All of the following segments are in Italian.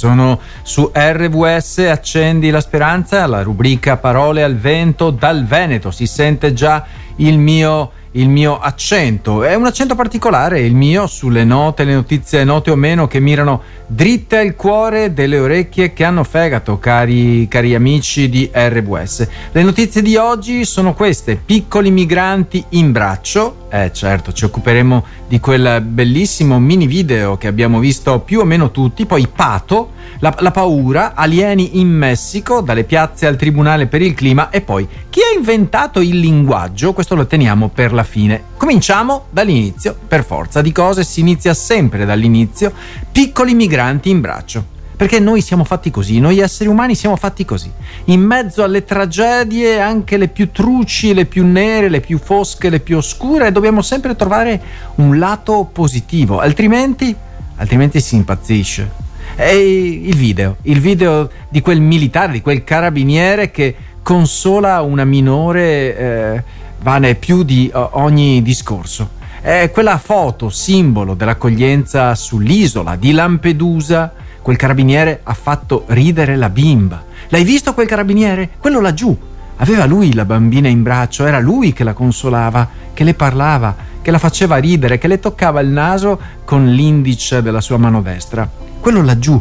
Sono su RVS Accendi la speranza, la rubrica Parole al vento dal Veneto. Si sente già il mio, il mio accento. È un accento particolare il mio sulle note, le notizie note o meno che mirano dritte al cuore delle orecchie che hanno fegato, cari, cari amici di RVS. Le notizie di oggi sono queste: piccoli migranti in braccio. Eh certo, ci occuperemo di quel bellissimo mini video che abbiamo visto più o meno tutti, poi Pato la, la, paura, alieni in Messico, dalle piazze al Tribunale per il clima e poi chi ha inventato il linguaggio? Questo lo teniamo per la fine. Cominciamo dall'inizio, per forza di cose si inizia sempre dall'inizio, piccoli migranti in braccio. Perché noi siamo fatti così, noi esseri umani siamo fatti così. In mezzo alle tragedie, anche le più truci, le più nere, le più fosche, le più oscure, dobbiamo sempre trovare un lato positivo, altrimenti, altrimenti si impazzisce. È il video, il video di quel militare, di quel carabiniere che consola una minore eh, vale più di uh, ogni discorso. È quella foto, simbolo dell'accoglienza sull'isola di Lampedusa. Quel carabiniere ha fatto ridere la bimba. L'hai visto quel carabiniere? Quello laggiù. Aveva lui la bambina in braccio, era lui che la consolava, che le parlava, che la faceva ridere, che le toccava il naso con l'indice della sua mano destra quello laggiù.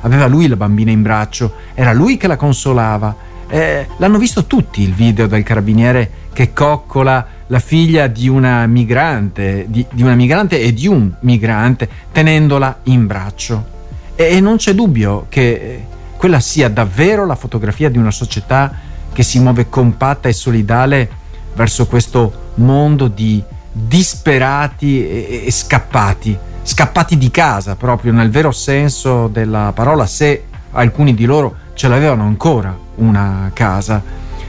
Aveva lui la bambina in braccio, era lui che la consolava. Eh, l'hanno visto tutti il video del carabiniere che coccola la figlia di una migrante, di, di una migrante e di un migrante, tenendola in braccio. E, e non c'è dubbio che quella sia davvero la fotografia di una società che si muove compatta e solidale verso questo mondo di disperati e, e scappati scappati di casa proprio nel vero senso della parola, se alcuni di loro ce l'avevano ancora una casa.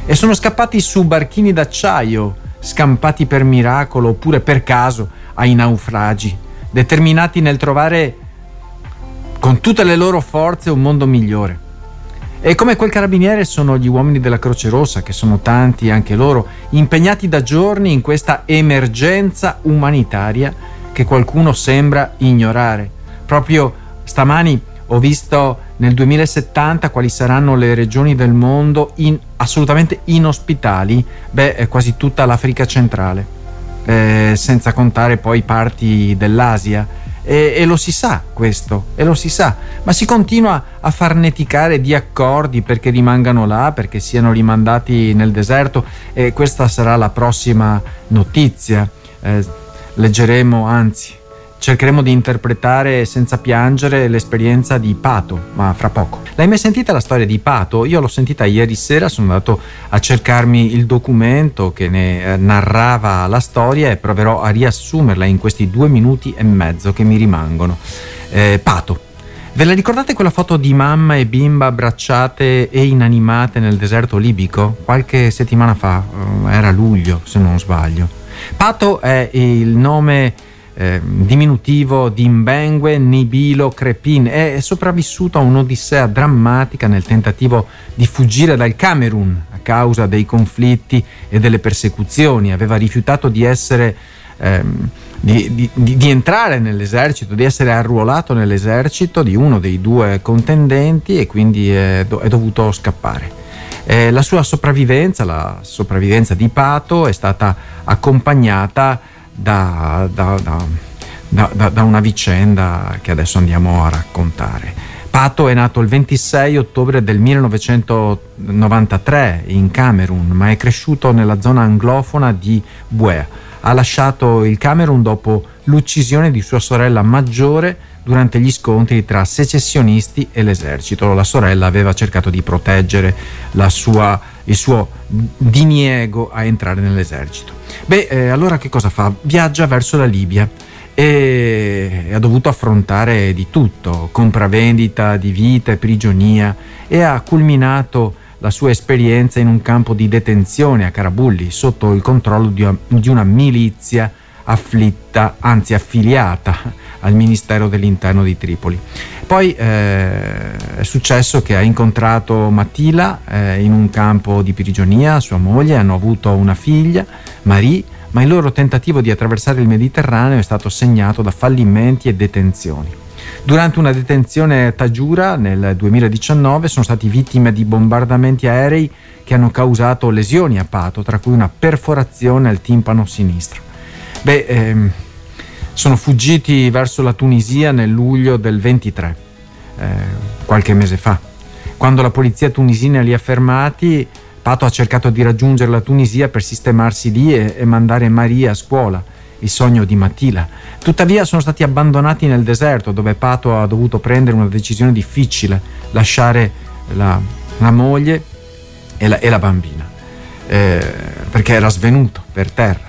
E sono scappati su barchini d'acciaio, scampati per miracolo oppure per caso ai naufragi, determinati nel trovare con tutte le loro forze un mondo migliore. E come quel carabiniere sono gli uomini della Croce Rossa, che sono tanti anche loro, impegnati da giorni in questa emergenza umanitaria che qualcuno sembra ignorare. Proprio stamani ho visto nel 2070 quali saranno le regioni del mondo in, assolutamente inospitali, beh, quasi tutta l'Africa centrale, eh, senza contare poi parti dell'Asia. E, e, lo si sa questo, e lo si sa, ma si continua a farneticare di accordi perché rimangano là, perché siano rimandati nel deserto e questa sarà la prossima notizia. Eh, leggeremo, anzi, cercheremo di interpretare senza piangere l'esperienza di Pato, ma fra poco. L'hai mai sentita la storia di Pato? Io l'ho sentita ieri sera, sono andato a cercarmi il documento che ne eh, narrava la storia e proverò a riassumerla in questi due minuti e mezzo che mi rimangono. Eh, Pato. Ve la ricordate quella foto di mamma e bimba abbracciate e inanimate nel deserto libico? Qualche settimana fa, eh, era luglio se non sbaglio. Pato è il nome eh, diminutivo di Mbengue Nibilo Crepin. È sopravvissuto a un'odissea drammatica nel tentativo di fuggire dal Camerun a causa dei conflitti e delle persecuzioni. Aveva rifiutato di essere. Ehm, di, di, di, entrare nell'esercito, di essere arruolato nell'esercito di uno dei due contendenti e quindi è, do, è dovuto scappare. Eh, la sua sopravvivenza, la sopravvivenza di Pato, è stata accompagnata da, da, da, da, una vicenda che adesso andiamo a raccontare. Pato è nato il 26 ottobre del 1993 in Camerun, ma è cresciuto nella zona anglofona di Buea. Ha lasciato il Camerun dopo l'uccisione di sua sorella maggiore durante gli scontri tra secessionisti e l'esercito. La sorella aveva cercato di proteggere sua, il suo diniego a entrare nell'esercito. Beh, eh, allora che cosa fa? Viaggia verso la Libia e ha dovuto affrontare di tutto, compravendita di vita e prigionia e ha culminato la sua esperienza in un campo di detenzione a Carabulli sotto il controllo di una milizia afflitta, anzi affiliata al Ministero dell'Interno di Tripoli. Poi eh, è successo che ha incontrato Matila eh, in un campo di prigionia, sua moglie, hanno avuto una figlia, Marie, ma il loro tentativo di attraversare il Mediterraneo è stato segnato da fallimenti e detenzioni. Durante una detenzione a Tajura nel 2019 sono stati vittime di bombardamenti aerei che hanno causato lesioni a Pato, tra cui una perforazione al timpano sinistro. Beh, ehm, sono fuggiti verso la Tunisia nel luglio del 23, eh, qualche mese fa. Quando la polizia tunisina li ha fermati, Pato ha cercato di raggiungere la Tunisia per sistemarsi lì e, e mandare Maria a scuola, il sogno di Matila. Tuttavia sono stati abbandonati nel deserto, dove Pato ha dovuto prendere una decisione difficile, lasciare la, la moglie e la, e la bambina, eh, perché era svenuto per terra.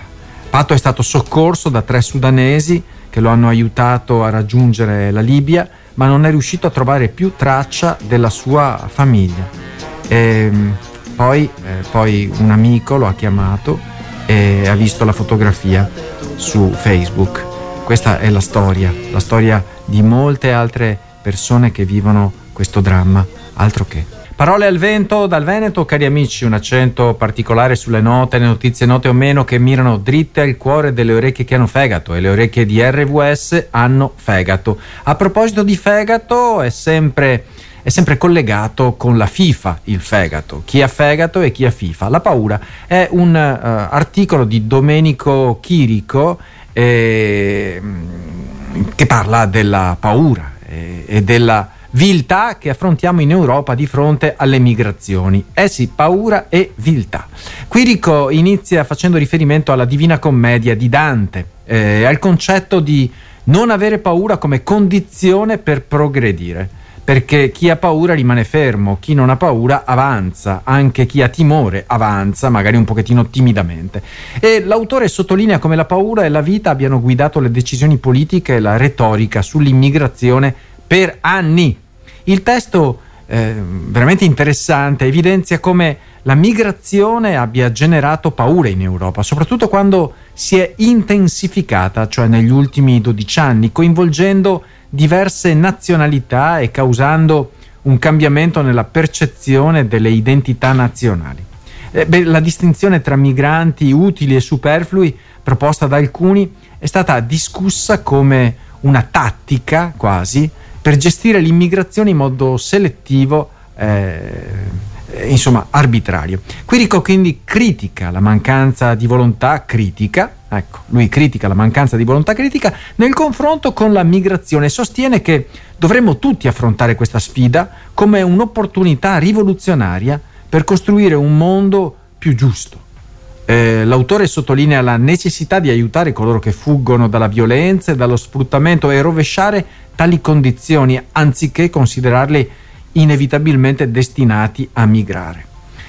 Pato è stato soccorso da tre sudanesi che lo hanno aiutato a raggiungere la Libia, ma non è riuscito a trovare più traccia della sua famiglia. E, ehm, poi, eh, poi un amico lo ha chiamato e ha visto la fotografia su Facebook. Questa è la storia, la storia di molte altre persone che vivono questo dramma, altro che. Parole al vento dal Veneto, cari amici, un accento particolare sulle note, le notizie note o meno che mirano dritte al cuore delle orecchie che hanno fegato e le orecchie di RVS hanno fegato. A proposito di fegato, è sempre è sempre collegato con la FIFA, il fegato. Chi ha fegato e chi ha FIFA. La paura è un uh, articolo di Domenico Chirico eh, che parla della paura eh, e della viltà che affrontiamo in Europa di fronte alle migrazioni. Eh sì, paura e viltà. Quirico inizia facendo riferimento alla Divina Commedia di Dante, eh, al concetto di non avere paura come condizione per progredire perché chi ha paura rimane fermo, chi non ha paura avanza, anche chi ha timore avanza, magari un pochettino timidamente. E l'autore sottolinea come la paura e la vita abbiano guidato le decisioni politiche e la retorica sull'immigrazione per anni. Il testo, eh, veramente interessante, evidenzia come la migrazione abbia generato paura in Europa, soprattutto quando si è intensificata, cioè negli ultimi 12 anni, coinvolgendo diverse nazionalità e causando un cambiamento nella percezione delle identità nazionali. Eh, beh, la distinzione tra migranti utili e superflui proposta da alcuni è stata discussa come una tattica quasi per gestire l'immigrazione in modo selettivo, eh, insomma arbitrario. Quirico quindi critica la mancanza di volontà critica, ecco, lui critica la mancanza di volontà critica nel confronto con la migrazione e sostiene che dovremmo tutti affrontare questa sfida come un'opportunità rivoluzionaria per costruire un mondo più giusto. Eh, l'autore sottolinea la necessità di aiutare coloro che fuggono dalla violenza e dallo sfruttamento e rovesciare tali condizioni anziché considerarle inevitabilmente destinati a migrare.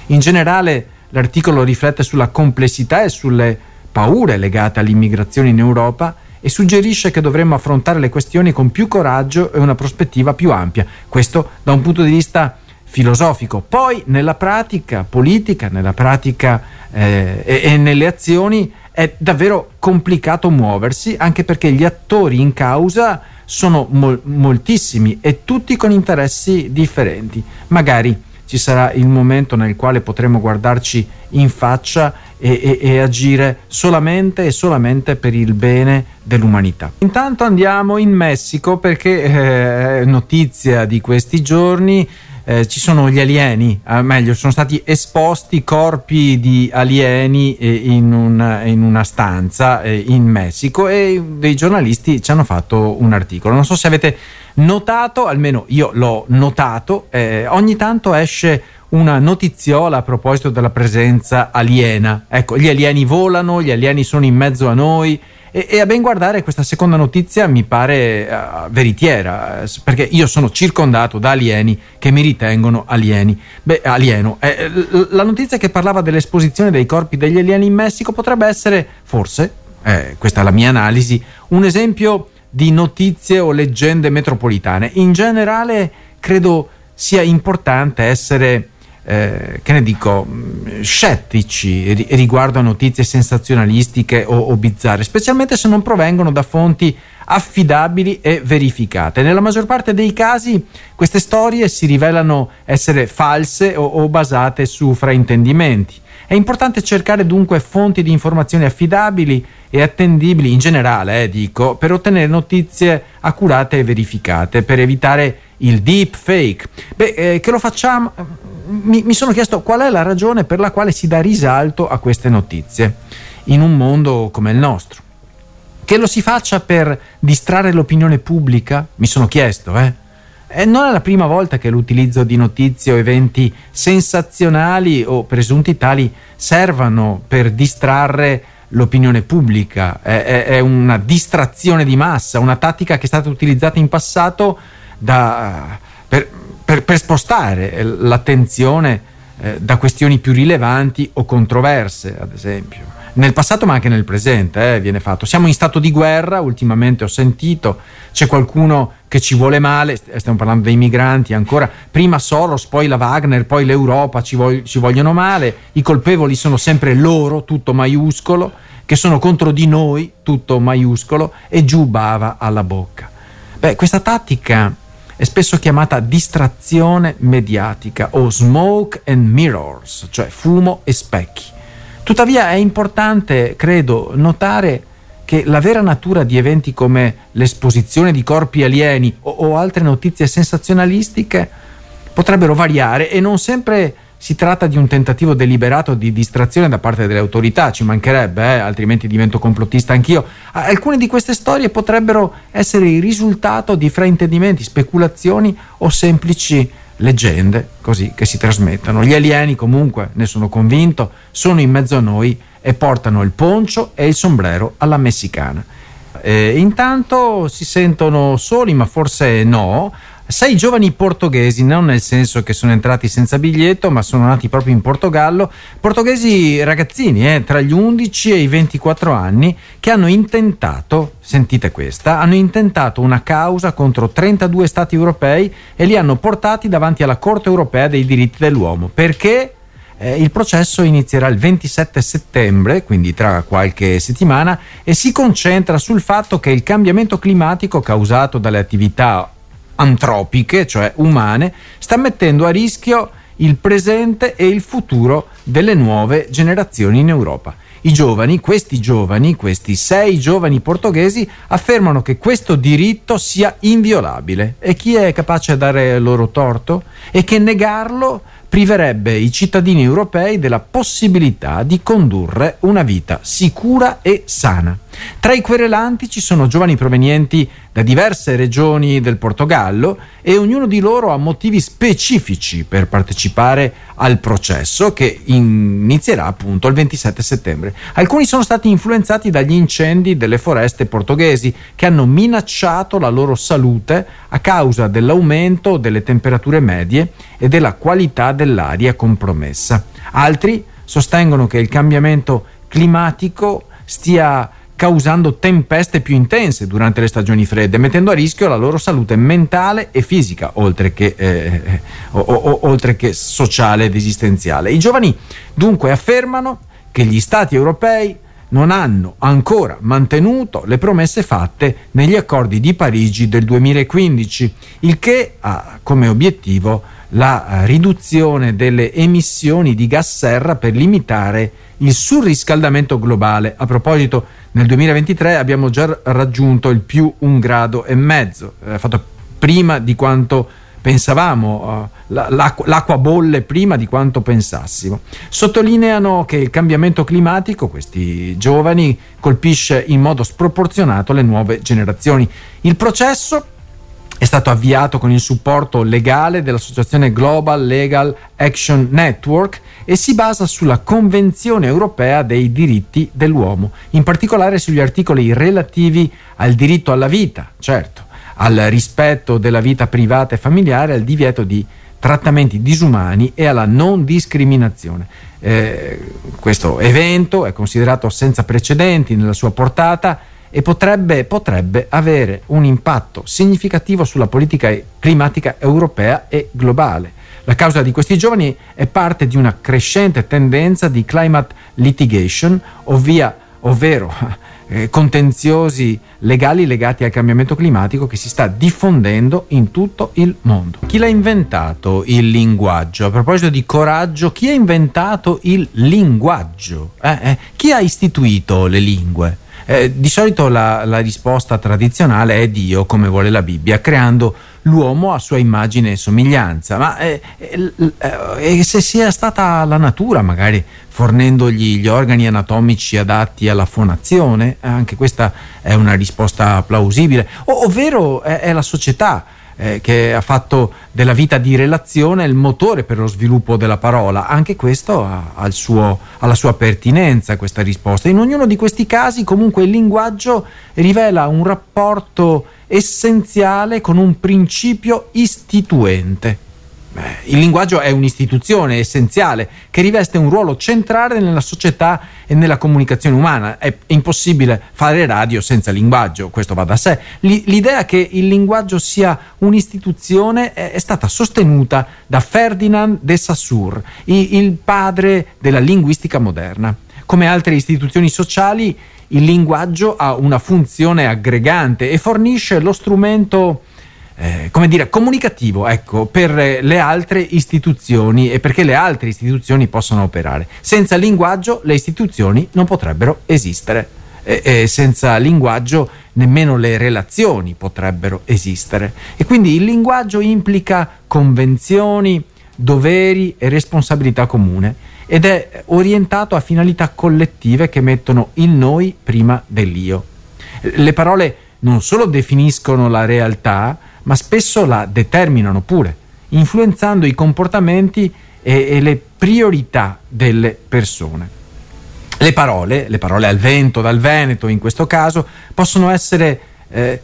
In generale l'articolo riflette sulla complessità e sulle paure legate all'immigrazione in Europa e suggerisce che dovremmo affrontare le questioni con più coraggio e una prospettiva più ampia. Questo da un punto di vista filosofico. Poi nella pratica politica, nella pratica eh, e, e nelle azioni è davvero complicato muoversi, anche perché gli attori in causa sono mol- moltissimi e tutti con interessi differenti. Magari ci sarà il momento nel quale potremo guardarci in faccia e, e, e, agire solamente e solamente per il bene dell'umanità. Intanto andiamo in Messico perché eh, notizia di questi giorni eh, ci sono gli alieni, eh, meglio, sono stati esposti corpi di alieni eh, in, una, in, una, stanza eh, in Messico e dei giornalisti ci hanno fatto un articolo. Non so se avete notato, almeno io l'ho notato, eh, ogni tanto esce una notiziola a proposito della presenza aliena. Ecco, gli alieni volano, gli alieni sono in mezzo a noi e, e, a ben guardare questa seconda notizia mi pare uh, veritiera, perché io sono circondato da alieni che mi ritengono alieni. Beh, alieno. Eh, la notizia che parlava dell'esposizione dei corpi degli alieni in Messico potrebbe essere, forse, eh, questa è la mia analisi, un esempio di notizie o leggende metropolitane. In generale credo sia importante essere eh, che ne dico, mm, scettici riguardo a notizie sensazionalistiche o, o bizzarre, specialmente se non provengono da fonti affidabili e verificate. Nella maggior parte dei casi queste storie si rivelano essere false o, o basate su fraintendimenti. È importante cercare dunque fonti di informazioni affidabili e attendibili in generale, eh, dico, per ottenere notizie accurate e verificate, per evitare il deep fake. Beh, eh, che lo facciamo? Mi, mi sono chiesto qual è la ragione per la quale si dà risalto a queste notizie in un mondo come il nostro. Che lo si faccia per distrarre l'opinione pubblica? Mi sono chiesto, eh. E non è la prima volta che l'utilizzo di notizie o eventi sensazionali o presunti tali servano per distrarre l'opinione pubblica. È, è, è, una distrazione di massa, una tattica che è stata utilizzata in passato da, per, per, per, spostare l'attenzione eh, da questioni più rilevanti o controverse, ad esempio nel passato ma anche nel presente eh, viene fatto. Siamo in stato di guerra, ultimamente ho sentito, c'è qualcuno che ci vuole male, stiamo parlando dei migranti ancora, prima Soros, poi la Wagner, poi l'Europa ci, vog- ci vogliono male, i colpevoli sono sempre loro, tutto maiuscolo, che sono contro di noi, tutto maiuscolo, e giù bava alla bocca. Beh, questa tattica è spesso chiamata distrazione mediatica o smoke and mirrors, cioè fumo e specchi. Tuttavia è importante, credo, notare che la vera natura di eventi come l'esposizione di corpi alieni o, o altre notizie sensazionalistiche potrebbero variare e non sempre si tratta di un tentativo deliberato di distrazione da parte delle autorità, ci mancherebbe, eh, altrimenti divento complottista anch'io. Alcune di queste storie potrebbero essere il risultato di fraintendimenti, speculazioni o semplici leggende così che si trasmettono. Gli alieni comunque, ne sono convinto, sono in mezzo a noi e portano il poncio e il sombrero alla messicana. E intanto si sentono soli, ma forse no, sei giovani portoghesi, non nel senso che sono entrati senza biglietto, ma sono nati proprio in Portogallo, portoghesi ragazzini eh, tra gli 11 e i 24 anni che hanno intentato, sentite questa, hanno intentato una causa contro 32 stati europei e li hanno portati davanti alla Corte europea dei diritti dell'uomo. Perché? Eh, il processo inizierà il 27 settembre, quindi tra qualche settimana, e si concentra sul fatto che il cambiamento climatico causato dalle attività antropiche, cioè umane, sta mettendo a rischio il presente e il futuro delle nuove generazioni in Europa. I giovani, questi giovani, questi sei giovani portoghesi, affermano che questo diritto sia inviolabile. E chi è capace di dare loro torto? E che negarlo priverebbe i cittadini europei della possibilità di condurre una vita sicura e sana. Tra i querelanti ci sono giovani provenienti da diverse regioni del Portogallo e ognuno di loro ha motivi specifici per partecipare al processo che inizierà appunto il 27 settembre. Alcuni sono stati influenzati dagli incendi delle foreste portoghesi che hanno minacciato la loro salute a causa dell'aumento delle temperature medie e della qualità dell'aria compromessa. Altri sostengono che il cambiamento climatico stia causando tempeste più intense durante le stagioni fredde, mettendo a rischio la loro salute mentale e fisica, oltre che, eh, o, o, oltre che sociale ed esistenziale. I giovani dunque affermano che gli stati europei non hanno ancora mantenuto le promesse fatte negli accordi di Parigi del 2015, il che ha come obiettivo la riduzione delle emissioni di gas serra per limitare il surriscaldamento globale. A proposito, nel 2023 abbiamo già raggiunto il più un grado e mezzo, eh, fatto prima di quanto pensavamo, uh, l'acqua, l'acqua bolle prima di quanto pensassimo. Sottolineano che il cambiamento climatico, questi giovani, colpisce in modo sproporzionato le nuove generazioni. Il processo è stato avviato con il supporto legale dell'associazione Global Legal Action Network e si basa sulla Convenzione europea dei diritti dell'uomo, in particolare sugli articoli relativi al diritto alla vita, certo, al rispetto della vita privata e familiare, al divieto di trattamenti disumani e alla non discriminazione. Eh, questo evento è considerato senza precedenti nella sua portata e potrebbe, potrebbe avere un impatto significativo sulla politica climatica europea e globale. La causa di questi giovani è parte di una crescente tendenza di climate litigation, ovvia, ovvero eh, contenziosi legali legati al cambiamento climatico che si sta diffondendo in tutto il mondo. Chi l'ha inventato il linguaggio? A proposito di coraggio, chi ha inventato il linguaggio? Eh, eh, chi ha istituito le lingue? Eh, di solito la, la, risposta tradizionale è Dio, come vuole la Bibbia, creando l'uomo a sua immagine e somiglianza. Ma eh, eh, se sia stata la natura, magari fornendogli gli organi anatomici adatti alla fonazione, anche questa è una risposta plausibile, o, ovvero è, è la società eh, che ha fatto della vita di relazione il motore per lo sviluppo della parola. Anche questo ha, ha, suo, ha la sua pertinenza, questa risposta. In ognuno di questi casi comunque il linguaggio rivela un rapporto essenziale con un principio istituente. Il linguaggio è un'istituzione essenziale che riveste un ruolo centrale nella società e nella comunicazione umana. È impossibile fare radio senza linguaggio, questo va da sé. L'idea che il linguaggio sia un'istituzione è stata sostenuta da Ferdinand de Saussure, il padre della linguistica moderna. Come altre istituzioni sociali, il linguaggio ha una funzione aggregante e fornisce lo strumento eh, come dire, comunicativo ecco, per le altre istituzioni e perché le altre istituzioni possano operare. Senza linguaggio le istituzioni non potrebbero esistere. E senza linguaggio nemmeno le relazioni potrebbero esistere. E quindi il linguaggio implica convenzioni, doveri e responsabilità comune ed è orientato a finalità collettive che mettono il noi prima dell'io. Le parole non solo definiscono la realtà, ma spesso la determinano pure, influenzando i comportamenti e, e le priorità delle persone. Le parole, le parole al vento, dal Veneto in questo caso, possono essere eh,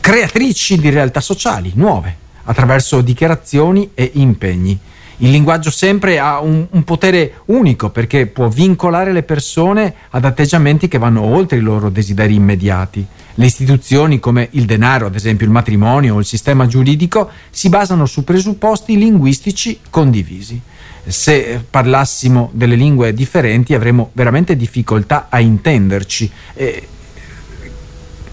creatrici di realtà sociali nuove, attraverso dichiarazioni e impegni. Il linguaggio sempre ha un, un, potere unico perché può vincolare le persone ad atteggiamenti che vanno oltre i loro desideri immediati. Le istituzioni come il denaro, ad esempio il matrimonio o il sistema giuridico, si basano su presupposti linguistici condivisi. Se parlassimo delle lingue differenti avremmo veramente difficoltà a intenderci. Eh,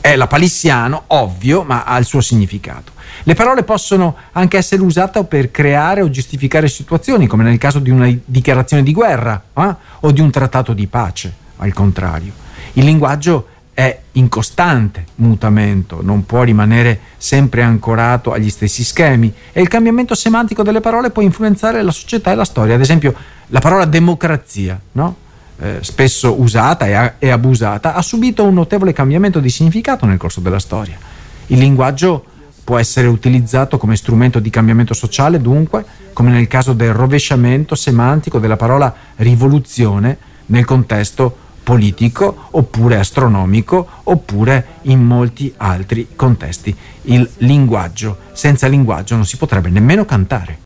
è la palissiano, ovvio, ma ha il suo significato. Le parole possono anche essere usate per creare o giustificare situazioni, come nel caso di una dichiarazione di guerra eh? o di un trattato di pace, al contrario. Il linguaggio è in costante mutamento, non può rimanere sempre ancorato agli stessi schemi e il cambiamento semantico delle parole può influenzare la società e la storia. Ad esempio, la parola democrazia, no? eh, spesso usata e, a- e abusata, ha subito un notevole cambiamento di significato nel corso della storia. Il linguaggio può essere utilizzato come strumento di cambiamento sociale, dunque, come nel caso del rovesciamento semantico della parola rivoluzione nel contesto politico oppure astronomico oppure in molti altri contesti. Il linguaggio, senza linguaggio non si potrebbe nemmeno cantare.